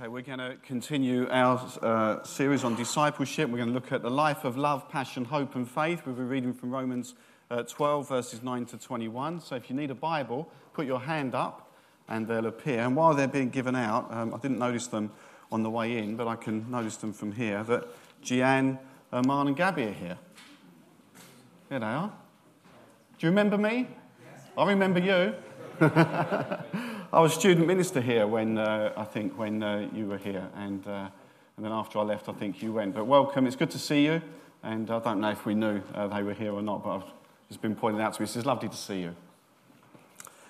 Okay, we're going to continue our uh, series on discipleship. We're going to look at the life of love, passion, hope, and faith. We'll be reading from Romans uh, 12, verses 9 to 21. So if you need a Bible, put your hand up and they'll appear. And while they're being given out, um, I didn't notice them on the way in, but I can notice them from here that Gian, uh, Man, and Gabby are here. Here they are. Do you remember me? I remember you. I was student minister here when uh, I think when uh, you were here, and uh, and then after I left, I think you went. But welcome, it's good to see you. And I don't know if we knew uh, they were here or not, but I've just been pointed out to me. It's lovely to see you.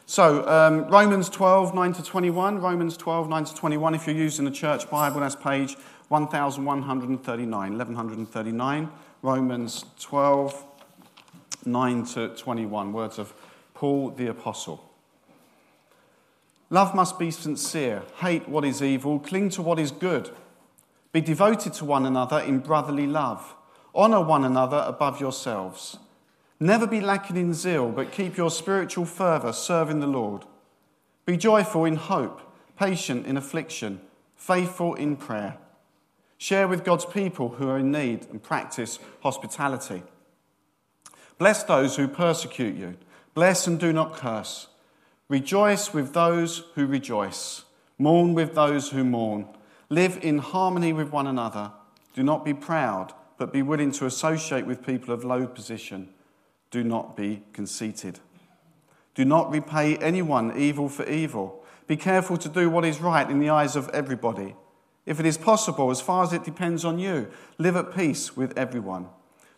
So um, Romans 12, 9 to 21. Romans 12, 9 to 21. If you're using the church Bible, that's page 1139. 1139. Romans 12, 9 to 21. Words of Paul the Apostle. Love must be sincere, hate what is evil, cling to what is good. Be devoted to one another in brotherly love. Honour one another above yourselves. Never be lacking in zeal, but keep your spiritual fervour serving the Lord. Be joyful in hope, patient in affliction, faithful in prayer. Share with God's people who are in need and practice hospitality. Bless those who persecute you. Bless and do not curse. Rejoice with those who rejoice. Mourn with those who mourn. Live in harmony with one another. Do not be proud, but be willing to associate with people of low position. Do not be conceited. Do not repay anyone evil for evil. Be careful to do what is right in the eyes of everybody. If it is possible, as far as it depends on you, live at peace with everyone.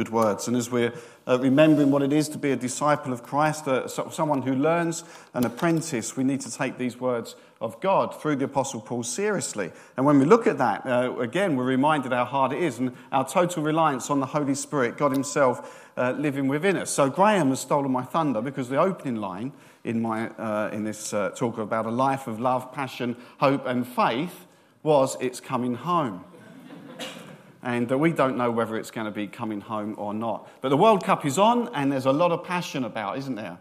Good words. And as we're uh, remembering what it is to be a disciple of Christ, uh, someone who learns, an apprentice, we need to take these words of God through the Apostle Paul seriously. And when we look at that, uh, again, we're reminded how hard it is and our total reliance on the Holy Spirit, God Himself uh, living within us. So Graham has stolen my thunder because the opening line in, my, uh, in this uh, talk about a life of love, passion, hope, and faith was it's coming home and uh, we don't know whether it's going to be coming home or not. But the World Cup is on, and there's a lot of passion about, isn't there?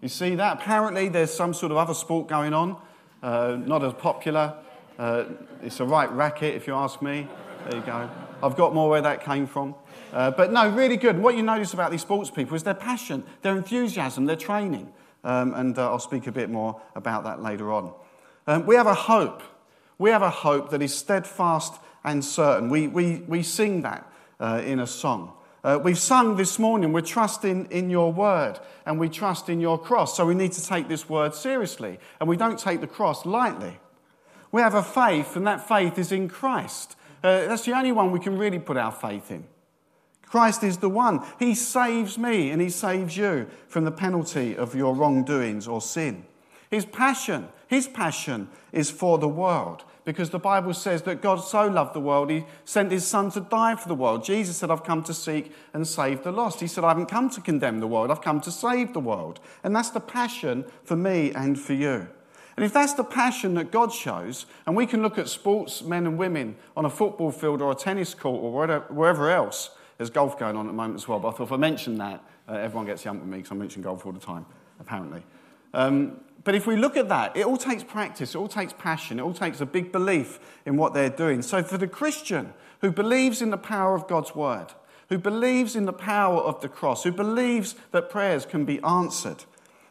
You see that? Apparently, there's some sort of other sport going on, uh, not as popular. Uh, it's a right racket, if you ask me. There you go. I've got more where that came from. Uh, but no, really good. what you notice about these sports people is their passion, their enthusiasm, their training. Um, and uh, I'll speak a bit more about that later on. Um, we have a hope. We have a hope that is steadfast and certain. We, we, we sing that uh, in a song. Uh, we've sung this morning, we're trusting in your word and we trust in your cross. So we need to take this word seriously and we don't take the cross lightly. We have a faith and that faith is in Christ. Uh, that's the only one we can really put our faith in. Christ is the one. He saves me and he saves you from the penalty of your wrongdoings or sin. His passion, his passion is for the world because the Bible says that God so loved the world, he sent his son to die for the world. Jesus said, I've come to seek and save the lost. He said, I haven't come to condemn the world, I've come to save the world. And that's the passion for me and for you. And if that's the passion that God shows, and we can look at sports men and women on a football field or a tennis court or wherever else, there's golf going on at the moment as well, but I thought if I mention that, uh, everyone gets young with me because I mention golf all the time, apparently. Um, but if we look at that, it all takes practice, it all takes passion, it all takes a big belief in what they're doing. So for the Christian who believes in the power of God's word, who believes in the power of the cross, who believes that prayers can be answered,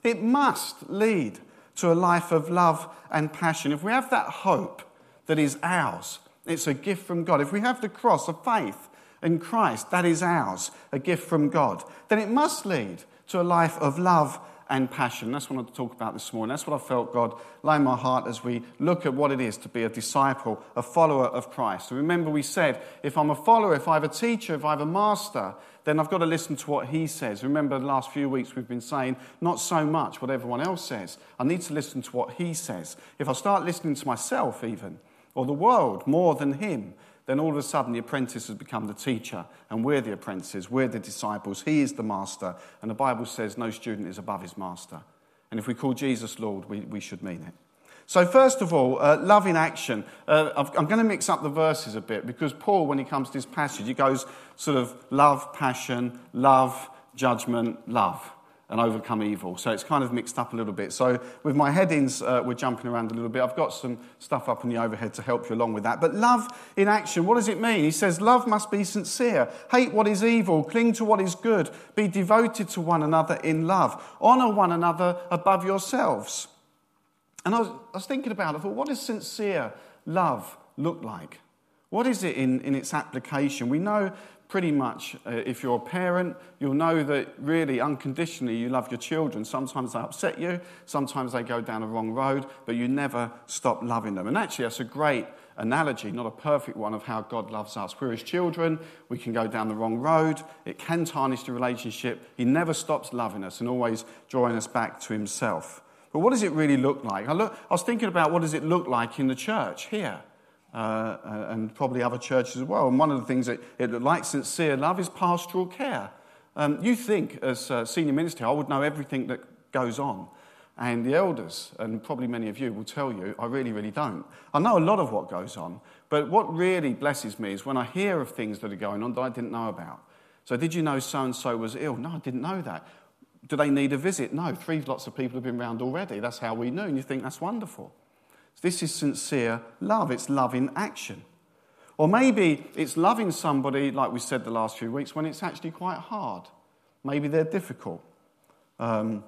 it must lead to a life of love and passion. If we have that hope that is ours, it's a gift from God. If we have the cross of faith in Christ, that is ours, a gift from God, then it must lead to a life of love and passion. That's what I want to talk about this morning. That's what I felt God lay in my heart as we look at what it is to be a disciple, a follower of Christ. remember, we said if I'm a follower, if I have a teacher, if I have a master, then I've got to listen to what he says. Remember, the last few weeks we've been saying not so much what everyone else says. I need to listen to what he says. If I start listening to myself, even, or the world more than him, then all of a sudden the apprentice has become the teacher, and we're the apprentices, we're the disciples, he is the master, and the Bible says no student is above his master. And if we call Jesus Lord, we, we should mean it. So, first of all, uh, love in action. Uh, I'm going to mix up the verses a bit because Paul, when he comes to this passage, he goes sort of love, passion, love, judgment, love and overcome evil. So it's kind of mixed up a little bit. So with my headings, uh, we're jumping around a little bit. I've got some stuff up in the overhead to help you along with that. But love in action, what does it mean? He says, Love must be sincere. Hate what is evil. Cling to what is good. Be devoted to one another in love. Honor one another above yourselves. And I was, I was thinking about it. I thought, what does sincere love look like? What is it in, in its application? We know pretty much, uh, if you're a parent, you'll know that really unconditionally you love your children. Sometimes they upset you, sometimes they go down a wrong road, but you never stop loving them. And actually, that's a great analogy, not a perfect one, of how God loves us. We're his children, we can go down the wrong road, it can tarnish the relationship. He never stops loving us and always drawing us back to himself. But what does it really look like? I, look, I was thinking about what does it look like in the church here? Uh, and probably other churches as well. And one of the things that it like sincere love is pastoral care. Um, you think, as senior minister, I would know everything that goes on. And the elders, and probably many of you, will tell you, I really, really don't. I know a lot of what goes on, but what really blesses me is when I hear of things that are going on that I didn't know about. So, did you know so and so was ill? No, I didn't know that. Do they need a visit? No, three lots of people have been round already. That's how we knew. And you think that's wonderful. This is sincere love, it's love in action. Or maybe it's loving somebody, like we said the last few weeks, when it's actually quite hard. Maybe they're difficult. Um,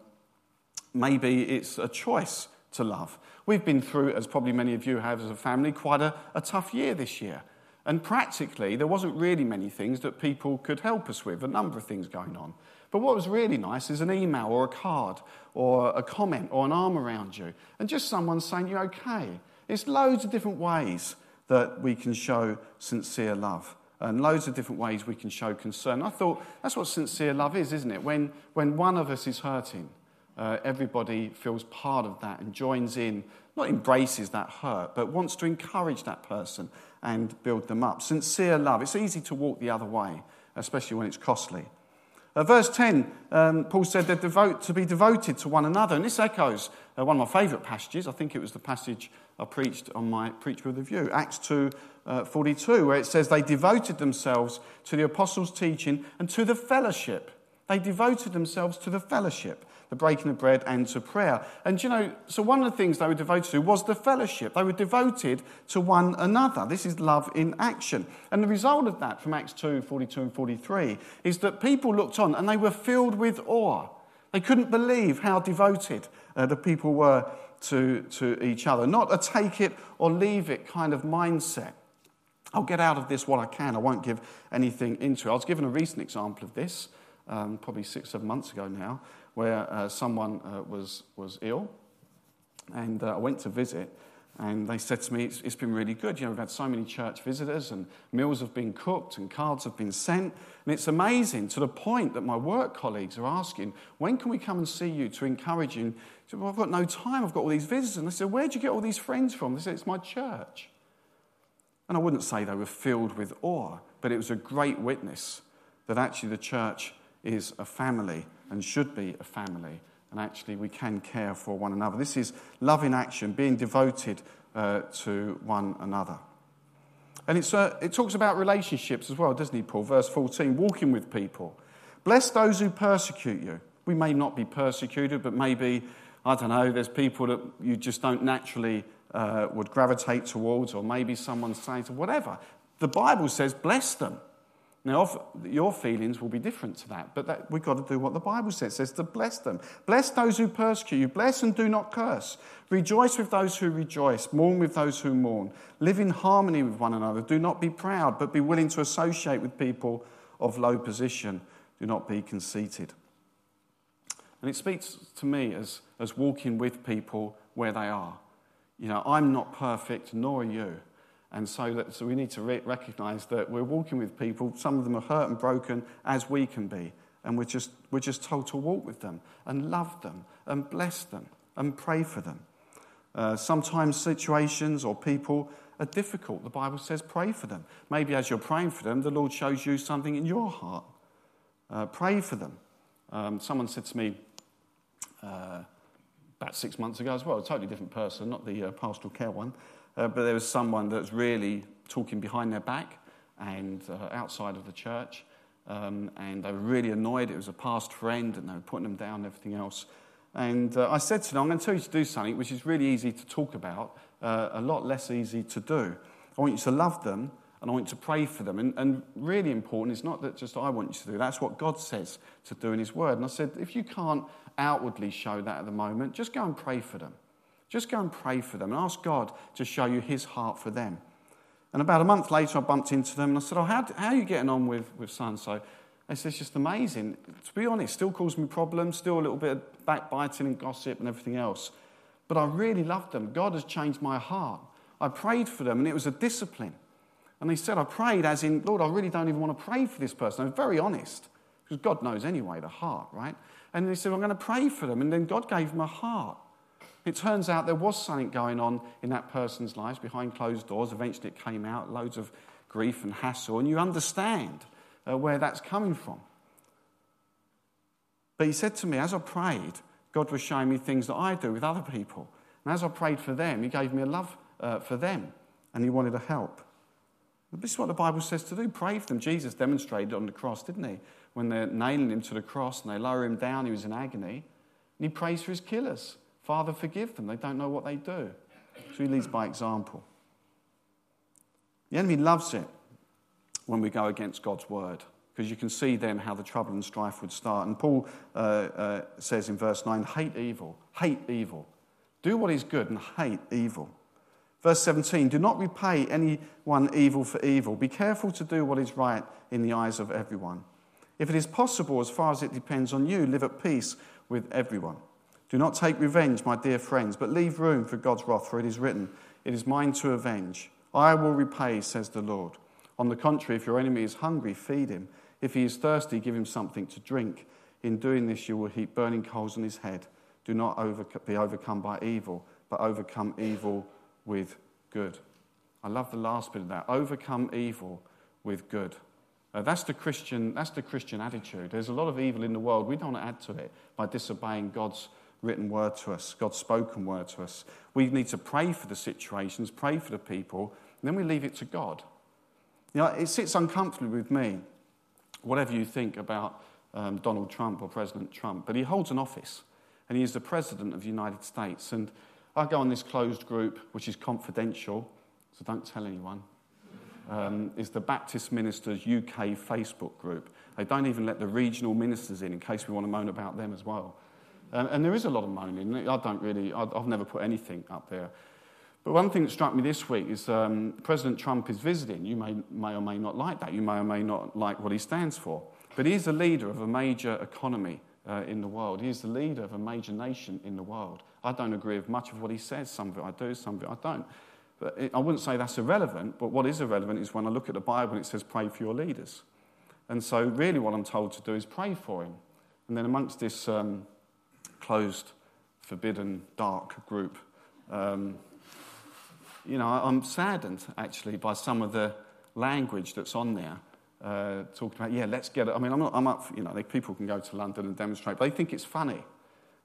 maybe it's a choice to love. We've been through, as probably many of you have as a family, quite a, a tough year this year. And practically, there wasn't really many things that people could help us with, a number of things going on. But what was really nice is an email or a card or a comment or an arm around you and just someone saying you're okay. It's loads of different ways that we can show sincere love and loads of different ways we can show concern. I thought that's what sincere love is, isn't it? When, when one of us is hurting, uh, everybody feels part of that and joins in, not embraces that hurt, but wants to encourage that person and build them up. Sincere love. It's easy to walk the other way, especially when it's costly. Uh, verse 10, um, Paul said they're devote, to be devoted to one another. And this echoes uh, one of my favourite passages. I think it was the passage I preached on my Preach with a View, Acts 2 uh, 42, where it says they devoted themselves to the apostles' teaching and to the fellowship. They devoted themselves to the fellowship the breaking of bread, and to prayer. And you know, so one of the things they were devoted to was the fellowship. They were devoted to one another. This is love in action. And the result of that from Acts 2 42 and 43 is that people looked on and they were filled with awe. They couldn't believe how devoted uh, the people were to, to each other. Not a take it or leave it kind of mindset. I'll get out of this what I can. I won't give anything into it. I was given a recent example of this, um, probably six, seven months ago now, where uh, someone uh, was, was ill. And uh, I went to visit, and they said to me, it's, it's been really good. You know, we've had so many church visitors, and meals have been cooked, and cards have been sent. And it's amazing to the point that my work colleagues are asking, when can we come and see you to encourage you? Said, well, I've got no time. I've got all these visitors. And I said, where'd you get all these friends from? They said, it's my church. And I wouldn't say they were filled with awe, but it was a great witness that actually the church is a family and should be a family. And actually, we can care for one another. This is love in action, being devoted uh, to one another. And it's, uh, it talks about relationships as well, doesn't he, Paul? Verse 14 walking with people. Bless those who persecute you. We may not be persecuted, but maybe, I don't know, there's people that you just don't naturally uh, would gravitate towards, or maybe someone's saying, to whatever. The Bible says, bless them. Now, your feelings will be different to that, but that, we've got to do what the Bible says. It says to bless them. Bless those who persecute you. Bless and do not curse. Rejoice with those who rejoice. Mourn with those who mourn. Live in harmony with one another. Do not be proud, but be willing to associate with people of low position. Do not be conceited. And it speaks to me as, as walking with people where they are. You know, I'm not perfect, nor are you. And so, that, so we need to re- recognize that we're walking with people, some of them are hurt and broken as we can be. And we're just, we're just told to walk with them and love them and bless them and pray for them. Uh, sometimes situations or people are difficult, the Bible says pray for them. Maybe as you're praying for them, the Lord shows you something in your heart. Uh, pray for them. Um, someone said to me uh, about six months ago as well, a totally different person, not the uh, pastoral care one, uh, but there was someone that was really talking behind their back and uh, outside of the church. Um, and they were really annoyed. It was a past friend, and they were putting them down and everything else. And uh, I said to them, I'm going to tell you to do something which is really easy to talk about, uh, a lot less easy to do. I want you to love them and I want you to pray for them. And, and really important is not that just I want you to do, that's what God says to do in His Word. And I said, if you can't outwardly show that at the moment, just go and pray for them. Just go and pray for them and ask God to show you His heart for them. And about a month later, I bumped into them and I said, Oh, how, how are you getting on with, with so and so? They said, It's just amazing. To be honest, still causing me problems, still a little bit of backbiting and gossip and everything else. But I really loved them. God has changed my heart. I prayed for them and it was a discipline. And they said, I prayed as in, Lord, I really don't even want to pray for this person. I was very honest because God knows anyway the heart, right? And they said, I'm going to pray for them. And then God gave them a heart. It turns out there was something going on in that person's life behind closed doors. Eventually it came out, loads of grief and hassle, and you understand uh, where that's coming from. But he said to me, as I prayed, God was showing me things that I do with other people. And as I prayed for them, he gave me a love uh, for them, and he wanted to help. This is what the Bible says to do pray for them. Jesus demonstrated on the cross, didn't he? When they're nailing him to the cross and they lower him down, he was in agony. And he prays for his killers. Father, forgive them. They don't know what they do. So he leads by example. The enemy loves it when we go against God's word because you can see then how the trouble and strife would start. And Paul uh, uh, says in verse 9, hate evil, hate evil. Do what is good and hate evil. Verse 17, do not repay anyone evil for evil. Be careful to do what is right in the eyes of everyone. If it is possible, as far as it depends on you, live at peace with everyone. Do not take revenge, my dear friends, but leave room for God's wrath, for it is written, It is mine to avenge. I will repay, says the Lord. On the contrary, if your enemy is hungry, feed him. If he is thirsty, give him something to drink. In doing this, you will heap burning coals on his head. Do not over- be overcome by evil, but overcome evil with good. I love the last bit of that. Overcome evil with good. Uh, that's, the Christian, that's the Christian attitude. There's a lot of evil in the world. We don't want to add to it by disobeying God's written word to us, God's spoken word to us. We need to pray for the situations, pray for the people, and then we leave it to God. You know, it sits uncomfortably with me, whatever you think about um, Donald Trump or President Trump, but he holds an office, and he is the President of the United States. And I go on this closed group, which is confidential, so don't tell anyone. Um, is the Baptist Ministers UK Facebook group. They don't even let the regional ministers in in case we want to moan about them as well. And, and there is a lot of moaning. I don't really, I've never put anything up there. But one thing that struck me this week is um, President Trump is visiting. You may, may or may not like that. You may or may not like what he stands for. But he's the leader of a major economy uh, in the world. He is the leader of a major nation in the world. I don't agree with much of what he says. Some of it I do, some of it I don't. But it, I wouldn't say that's irrelevant, but what is irrelevant is when I look at the Bible and it says, pray for your leaders. And so, really, what I'm told to do is pray for him. And then, amongst this um, closed, forbidden, dark group. Um, you know, I'm saddened actually by some of the language that's on there. Uh, talking about, yeah, let's get it. I mean, I'm, not, I'm up, you know, people can go to London and demonstrate, but they think it's funny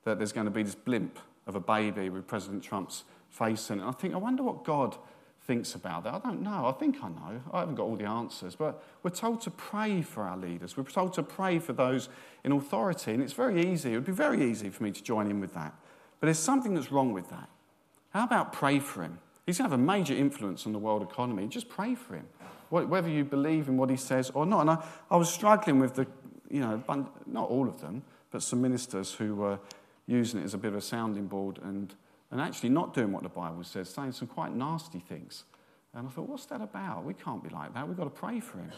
that there's going to be this blimp of a baby with President Trump's face in it. And I think, I wonder what God thinks about that. I don't know. I think I know. I haven't got all the answers. But we're told to pray for our leaders. We're told to pray for those in authority. And it's very easy. It would be very easy for me to join in with that. But there's something that's wrong with that. How about pray for him? He's going to have a major influence on the world economy. Just pray for him, whether you believe in what he says or not. And I, I was struggling with the, you know, not all of them, but some ministers who were using it as a bit of a sounding board and and actually not doing what the Bible says, saying some quite nasty things. And I thought, what's that about? We can't be like that. We've got to pray for him.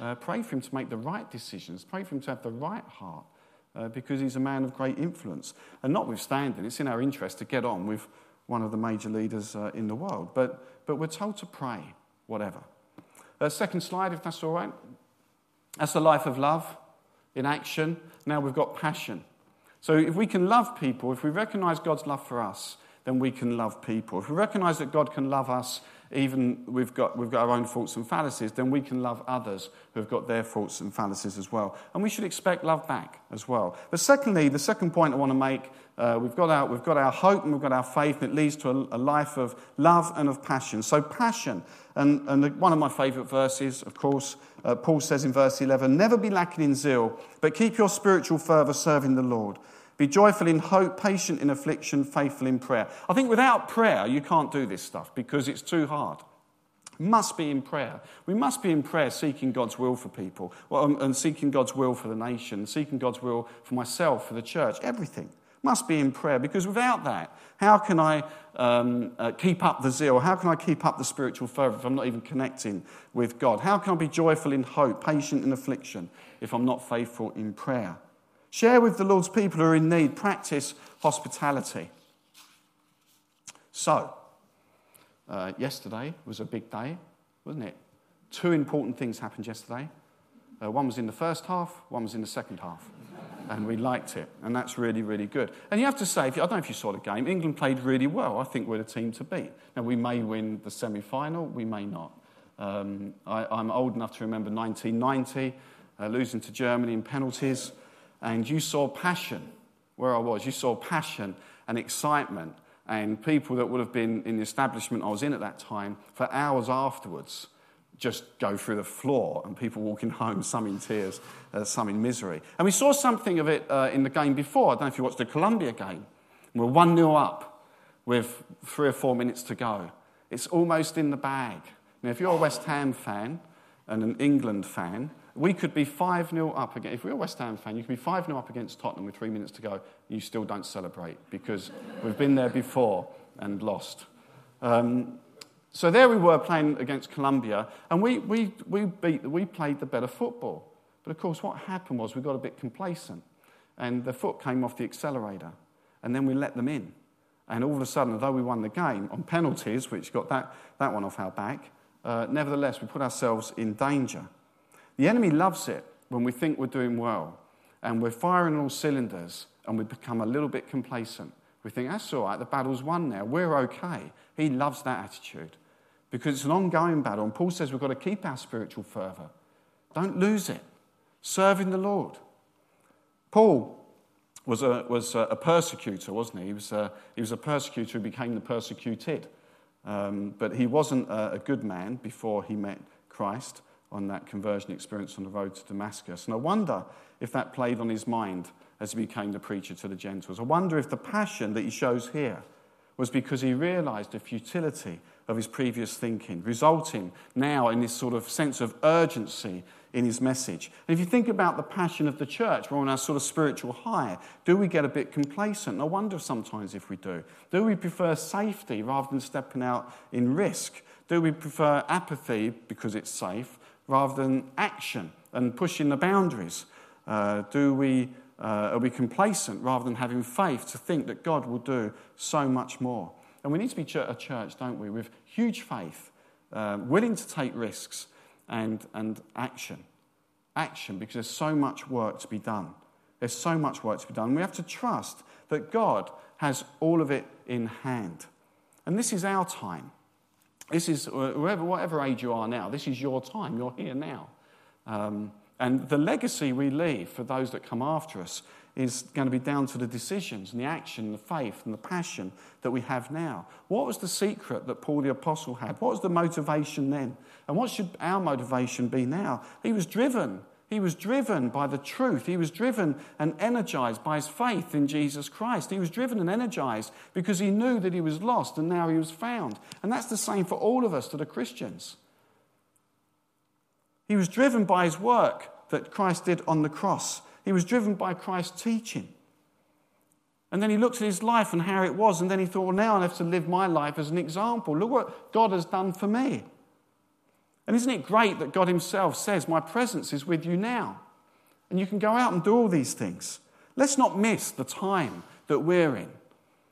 Uh, pray for him to make the right decisions. Pray for him to have the right heart uh, because he's a man of great influence. And notwithstanding, it's in our interest to get on with one of the major leaders uh, in the world. But, but we're told to pray, whatever. Uh, second slide, if that's all right. That's the life of love in action. Now we've got passion. So if we can love people, if we recognize God's love for us, then we can love people. If we recognize that God can love us, even we've got, we've got our own faults and fallacies, then we can love others who have got their faults and fallacies as well. And we should expect love back as well. But secondly, the second point I want to make uh, we've, got our, we've got our hope and we've got our faith, and it leads to a, a life of love and of passion. So, passion. And, and one of my favourite verses, of course, uh, Paul says in verse 11 Never be lacking in zeal, but keep your spiritual fervour serving the Lord. Be joyful in hope, patient in affliction, faithful in prayer. I think without prayer, you can't do this stuff because it's too hard. Must be in prayer. We must be in prayer seeking God's will for people well, and seeking God's will for the nation, seeking God's will for myself, for the church, everything must be in prayer because without that, how can I um, uh, keep up the zeal? How can I keep up the spiritual fervor if I'm not even connecting with God? How can I be joyful in hope, patient in affliction if I'm not faithful in prayer? Share with the Lord's people who are in need, practice hospitality. So, uh, yesterday was a big day, wasn't it? Two important things happened yesterday. Uh, one was in the first half, one was in the second half and we liked it. And that's really, really good. And you have to say, you, I don't know if you saw the game, England played really well. I think we're the team to beat. Now, we may win the semi final, we may not. Um, I, am old enough to remember 1990, uh, losing to Germany in penalties. And you saw passion where I was. You saw passion and excitement, and people that would have been in the establishment I was in at that time for hours afterwards just go through the floor and people walking home, some in tears, uh, some in misery. And we saw something of it uh, in the game before. I don't know if you watched the Colombia game. We're 1 0 up with three or four minutes to go. It's almost in the bag. Now, if you're a West Ham fan and an England fan, we could be 5 0 up again. If we're a West Ham fan, you could be 5 0 up against Tottenham with three minutes to go. You still don't celebrate because we've been there before and lost. Um, so there we were playing against Colombia, and we, we, we, beat, we played the better football. But of course, what happened was we got a bit complacent, and the foot came off the accelerator, and then we let them in. And all of a sudden, although we won the game on penalties, which got that, that one off our back, uh, nevertheless, we put ourselves in danger. The enemy loves it when we think we're doing well and we're firing all cylinders and we become a little bit complacent. We think, that's all right, the battle's won now, we're okay. He loves that attitude because it's an ongoing battle. And Paul says we've got to keep our spiritual fervour. Don't lose it. Serving the Lord. Paul was a, was a persecutor, wasn't he? He was a, he was a persecutor who became the persecuted. Um, but he wasn't a, a good man before he met Christ on that conversion experience on the road to Damascus. And I wonder if that played on his mind as he became the preacher to the Gentiles. I wonder if the passion that he shows here was because he realized the futility of his previous thinking, resulting now in this sort of sense of urgency in his message. And if you think about the passion of the church, we're on our sort of spiritual high. Do we get a bit complacent? I wonder sometimes if we do. Do we prefer safety rather than stepping out in risk? Do we prefer apathy because it's safe rather than action and pushing the boundaries? Uh, do we, uh, are we complacent rather than having faith to think that God will do so much more? And we need to be a church, don't we, with huge faith, uh, willing to take risks and, and action. Action, because there's so much work to be done. There's so much work to be done. We have to trust that God has all of it in hand. And this is our time. This is, whoever, whatever age you are now, this is your time. You're here now. Um, and the legacy we leave for those that come after us is going to be down to the decisions and the action, and the faith and the passion that we have now. What was the secret that Paul the Apostle had? What was the motivation then? And what should our motivation be now? He was driven. He was driven by the truth. He was driven and energized by his faith in Jesus Christ. He was driven and energized because he knew that he was lost and now he was found. And that's the same for all of us that are Christians. He was driven by his work that Christ did on the cross. He was driven by Christ's teaching. And then he looked at his life and how it was, and then he thought, well, now I have to live my life as an example. Look what God has done for me. And isn't it great that God Himself says, My presence is with you now? And you can go out and do all these things. Let's not miss the time that we're in.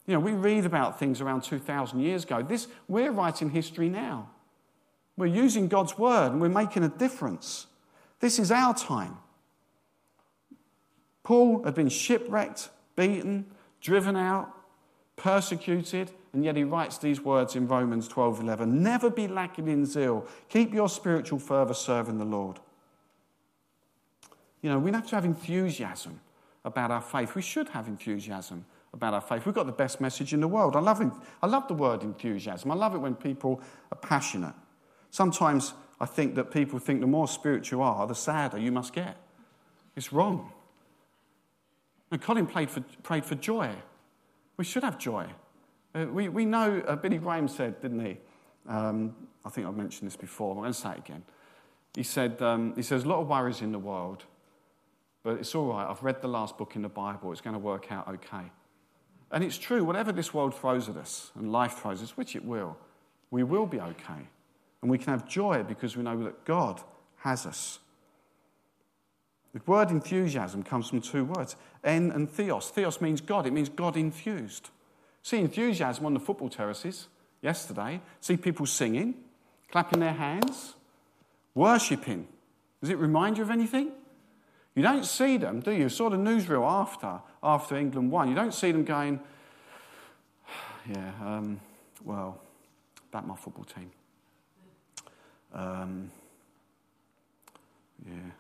You know, we read about things around 2,000 years ago. This, we're writing history now. We're using God's word and we're making a difference. This is our time. Paul had been shipwrecked, beaten, driven out, persecuted, And yet he writes these words in Romans 12 11 Never be lacking in zeal. Keep your spiritual fervour serving the Lord. You know, we have to have enthusiasm about our faith. We should have enthusiasm about our faith. We've got the best message in the world. I love, I love the word enthusiasm. I love it when people are passionate. Sometimes I think that people think the more spiritual you are, the sadder you must get. It's wrong. And Colin prayed for, prayed for joy. We should have joy. Uh, we, we know, uh, Billy Graham said, didn't he? Um, I think I've mentioned this before, I'm going to say it again. He said, um, he says, a lot of worries in the world, but it's all right. I've read the last book in the Bible. It's going to work out okay. And it's true, whatever this world throws at us and life throws us, which it will, we will be okay. And we can have joy because we know that God has us. The word enthusiasm comes from two words, en and theos. Theos means God, it means God infused. See enthusiasm on the football terraces yesterday. See people singing, clapping their hands, worshipping. Does it remind you of anything? You don't see them, do you? Saw the newsreel after, after England won. You don't see them going, yeah, um, well, back my football team. Um, yeah.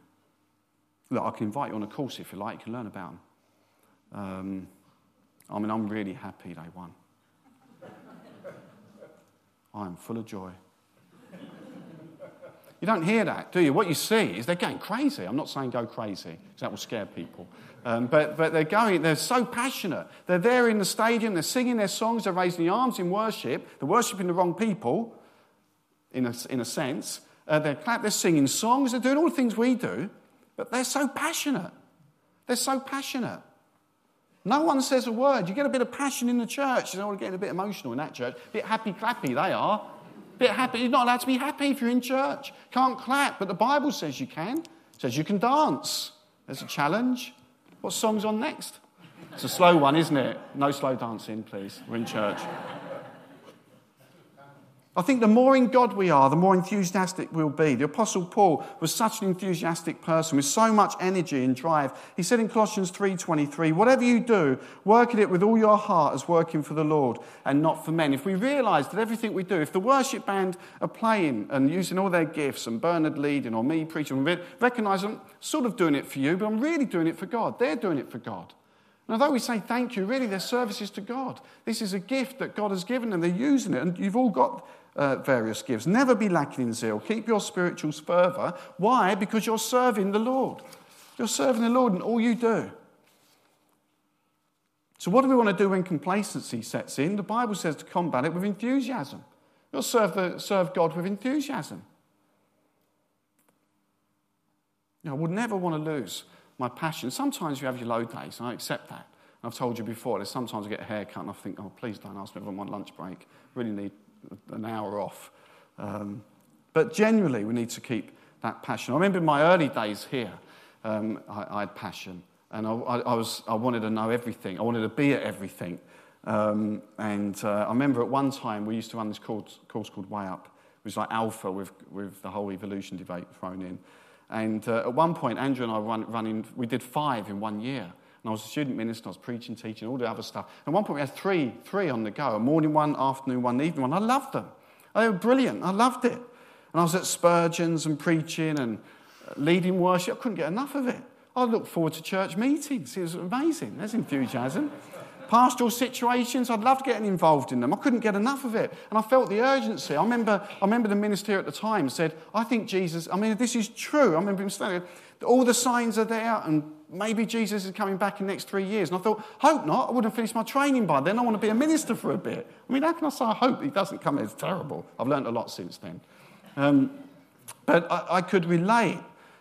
Look, I can invite you on a course if you like. You can learn about them. Um, I mean, I'm really happy they won. I'm full of joy. You don't hear that, do you? What you see is they're going crazy. I'm not saying go crazy, because that will scare people. Um, but, but they're going, they're so passionate. They're there in the stadium, they're singing their songs, they're raising the arms in worship. They're worshipping the wrong people, in a, in a sense. Uh, they're, they're singing songs, they're doing all the things we do, but they're so passionate. They're so passionate. No one says a word. You get a bit of passion in the church. You know, we're getting a bit emotional in that church. A bit happy clappy, they are. A bit happy. You're not allowed to be happy if you're in church. Can't clap, but the Bible says you can. It says you can dance. There's a challenge. What song's on next? It's a slow one, isn't it? No slow dancing, please. We're in church. I think the more in God we are, the more enthusiastic we'll be. The Apostle Paul was such an enthusiastic person with so much energy and drive. He said in Colossians 3:23, "Whatever you do, work at it with all your heart as working for the Lord and not for men." If we realize that everything we do, if the worship band are playing and using all their gifts and Bernard leading or me preaching, recognize I'm sort of doing it for you, but I'm really doing it for God. They're doing it for God. And although we say thank you, really, their services to God. This is a gift that God has given them. They're using it, and you've all got uh, various gifts. Never be lacking in zeal. Keep your spirituals fervour. Why? Because you're serving the Lord. You're serving the Lord in all you do. So, what do we want to do when complacency sets in? The Bible says to combat it with enthusiasm. You'll serve, the, serve God with enthusiasm. You know, I would never want to lose my passion. Sometimes you have your low days, and I accept that. I've told you before, there's sometimes I get a haircut and I think, oh, please don't ask me if I'm on lunch break. Really need an hour off. Um, but generally, we need to keep that passion. I remember in my early days here, um, I, I, had passion, and I, I, was, I wanted to know everything. I wanted to be at everything. Um, and uh, I remember at one time we used to run this course, course called Way Up. It was like Alpha with, with the whole evolution debate thrown in. And uh, at one point, Andrew and I were run, running, we did five in one year. And I was a student minister, I was preaching, teaching, all the other stuff. At one point, we had three, three on the go a morning one, afternoon one, evening one. I loved them. They were brilliant. I loved it. And I was at Spurgeon's and preaching and uh, leading worship. I couldn't get enough of it. I looked forward to church meetings. It was amazing. There's enthusiasm. Pastoral situations, I'd loved getting involved in them. I couldn't get enough of it. And I felt the urgency. I remember, I remember the minister at the time said, I think Jesus, I mean, this is true. I remember him saying, all the signs are there, and maybe Jesus is coming back in the next three years. And I thought, hope not. I would have finished my training by then. I want to be a minister for a bit. I mean, how can I say I hope he doesn't come? It's terrible. I've learned a lot since then. Um, but I, I, could relate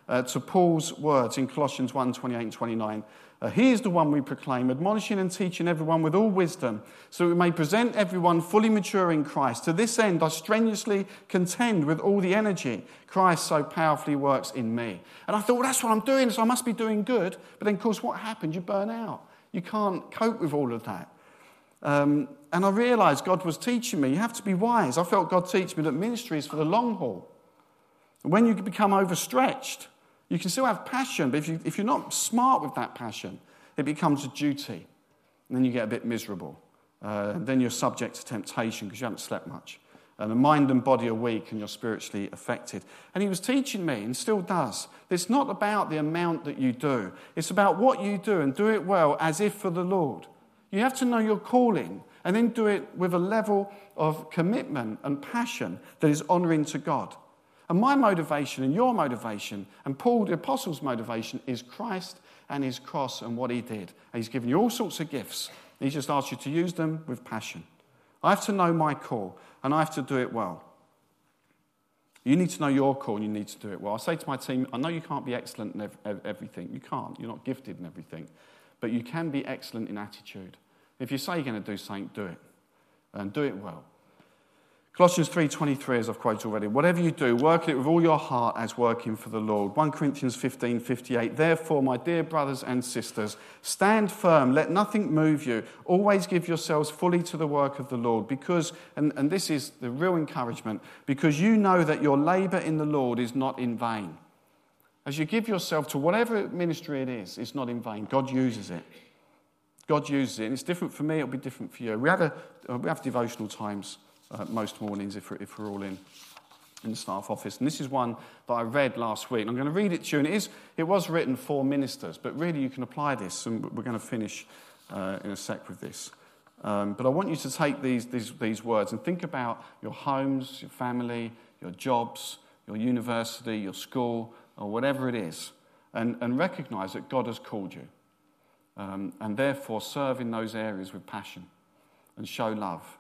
uh, to Paul's words in Colossians 1 28 and 29. Uh, he is the one we proclaim, admonishing and teaching everyone with all wisdom, so we may present everyone fully mature in Christ. To this end, I strenuously contend with all the energy Christ so powerfully works in me. And I thought, well, that's what I'm doing, so I must be doing good. But then, of course, what happened? You burn out. You can't cope with all of that. Um, and I realized God was teaching me, you have to be wise. I felt God teach me that ministry is for the long haul. And when you become overstretched, you can still have passion, but if, you, if you're not smart with that passion, it becomes a duty. And then you get a bit miserable. uh, then you're subject to temptation because you haven't slept much. And the mind and body are weak and you're spiritually affected. And he was teaching me, and still does, it's not about the amount that you do, it's about what you do and do it well as if for the Lord. You have to know your calling and then do it with a level of commitment and passion that is honoring to God. And my motivation and your motivation and Paul the Apostle's motivation is Christ and his cross and what he did. And he's given you all sorts of gifts. He just asks you to use them with passion. I have to know my call and I have to do it well. You need to know your call and you need to do it well. I say to my team, I know you can't be excellent in everything. You can't. You're not gifted in everything. But you can be excellent in attitude. If you say you're going to do something, do it. And do it well. Colossians 3:23 as I've quoted already. Whatever you do, work it with all your heart as working for the Lord. 1 Corinthians 15:58. Therefore, my dear brothers and sisters, stand firm, let nothing move you. Always give yourselves fully to the work of the Lord because and, and this is the real encouragement, because you know that your labor in the Lord is not in vain. As you give yourself to whatever ministry it is, it's not in vain. God uses it. God uses it. And it's different for me, it'll be different for you. We have, a, we have devotional times uh, most mornings if we're, if we're all in in the staff office. And this is one that I read last week. And I'm going to read it to you. And it, is, it was written for ministers, but really you can apply this. And we're going to finish uh, in a sec with this. Um, but I want you to take these, these, these words and think about your homes, your family, your jobs, your university, your school, or whatever it is, and, and recognize that God has called you. Um, and therefore serve in those areas with passion and show love.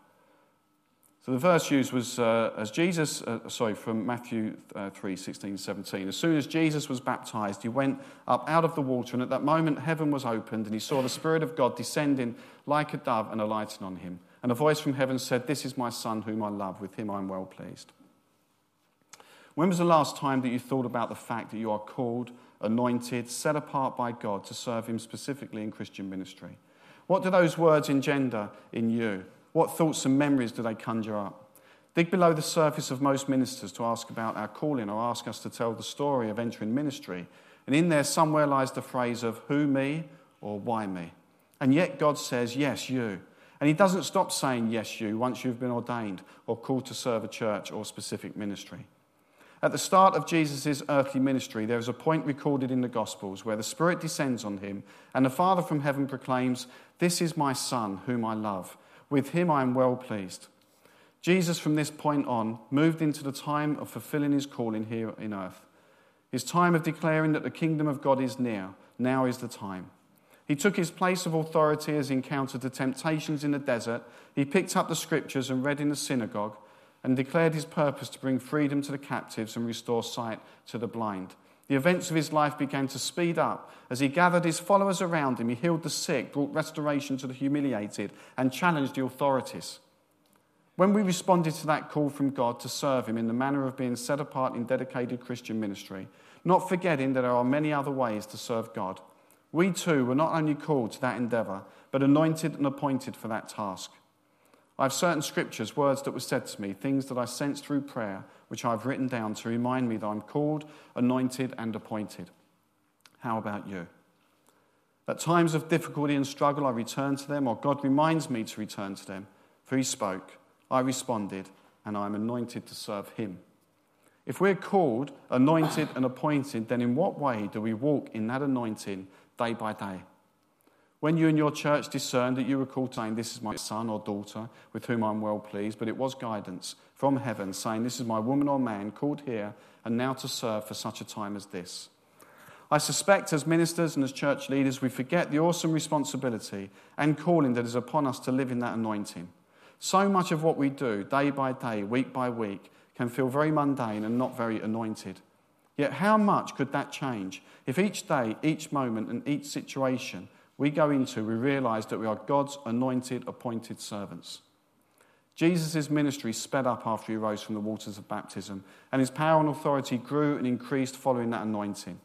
So the verse used was uh, as Jesus, uh, sorry, from Matthew uh, 3 16, 17. As soon as Jesus was baptized, he went up out of the water, and at that moment heaven was opened, and he saw the Spirit of God descending like a dove and alighting on him. And a voice from heaven said, This is my Son, whom I love, with him I am well pleased. When was the last time that you thought about the fact that you are called, anointed, set apart by God to serve him specifically in Christian ministry? What do those words engender in you? What thoughts and memories do they conjure up? Dig below the surface of most ministers to ask about our calling or ask us to tell the story of entering ministry. And in there, somewhere lies the phrase of who me or why me. And yet, God says, yes, you. And He doesn't stop saying yes, you once you've been ordained or called to serve a church or specific ministry. At the start of Jesus' earthly ministry, there is a point recorded in the Gospels where the Spirit descends on him and the Father from heaven proclaims, This is my Son, whom I love with him I am well pleased. Jesus, from this point on, moved into the time of fulfilling his calling here in earth. His time of declaring that the kingdom of God is near. Now is the time. He took his place of authority as he encountered the temptations in the desert. He picked up the scriptures and read in the synagogue and declared his purpose to bring freedom to the captives and restore sight to the blind. The events of his life began to speed up. As he gathered his followers around him, he healed the sick, brought restoration to the humiliated, and challenged the authorities. When we responded to that call from God to serve him in the manner of being set apart in dedicated Christian ministry, not forgetting that there are many other ways to serve God, we too were not only called to that endeavor, but anointed and appointed for that task. I have certain scriptures, words that were said to me, things that I sensed through prayer, which I've written down to remind me that I'm called, anointed, and appointed. How about you? At times of difficulty and struggle, I return to them, or God reminds me to return to them. For He spoke, I responded, and I am anointed to serve Him. If we're called, anointed, and appointed, then in what way do we walk in that anointing day by day? When you and your church discerned that you were called, saying, This is my son or daughter with whom I'm well pleased, but it was guidance from heaven, saying, This is my woman or man called here and now to serve for such a time as this. I suspect as ministers and as church leaders, we forget the awesome responsibility and calling that is upon us to live in that anointing. So much of what we do, day by day, week by week, can feel very mundane and not very anointed. Yet, how much could that change if each day, each moment, and each situation we go into, we realize that we are God's anointed, appointed servants. Jesus' ministry sped up after he rose from the waters of baptism, and his power and authority grew and increased following that anointing.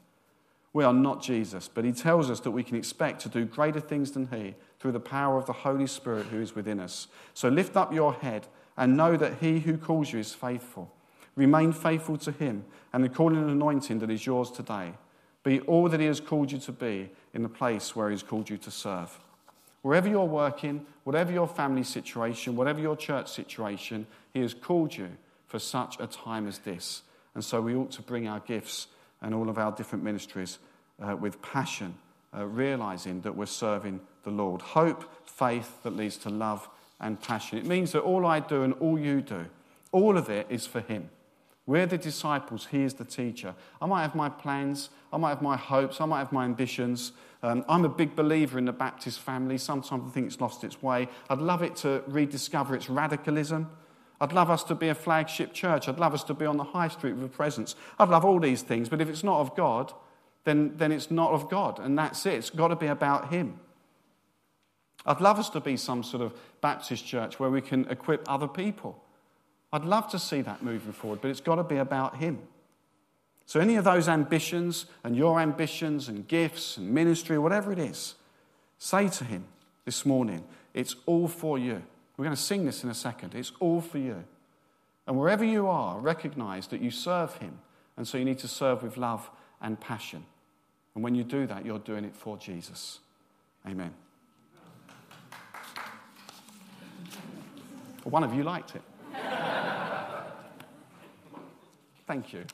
We are not Jesus, but he tells us that we can expect to do greater things than he through the power of the Holy Spirit who is within us. So lift up your head and know that he who calls you is faithful. Remain faithful to him and the calling and anointing that is yours today. Be all that He has called you to be in the place where He has called you to serve. Wherever you're working, whatever your family situation, whatever your church situation, He has called you for such a time as this. And so we ought to bring our gifts and all of our different ministries uh, with passion, uh, realizing that we're serving the Lord. Hope, faith that leads to love and passion. It means that all I do and all you do, all of it is for Him. We're the disciples, He is the teacher. I might have my plans, I might have my hopes, I might have my ambitions. Um, I'm a big believer in the Baptist family. Sometimes I think it's lost its way. I'd love it to rediscover its radicalism. I'd love us to be a flagship church. I'd love us to be on the high street with a presence. I'd love all these things, but if it's not of God, then, then it's not of God, and that's it. It's got to be about Him. I'd love us to be some sort of Baptist church where we can equip other people. I'd love to see that moving forward, but it's got to be about Him. So, any of those ambitions and your ambitions and gifts and ministry, whatever it is, say to Him this morning, it's all for you. We're going to sing this in a second. It's all for you. And wherever you are, recognize that you serve Him. And so you need to serve with love and passion. And when you do that, you're doing it for Jesus. Amen. One of you liked it. Thank you.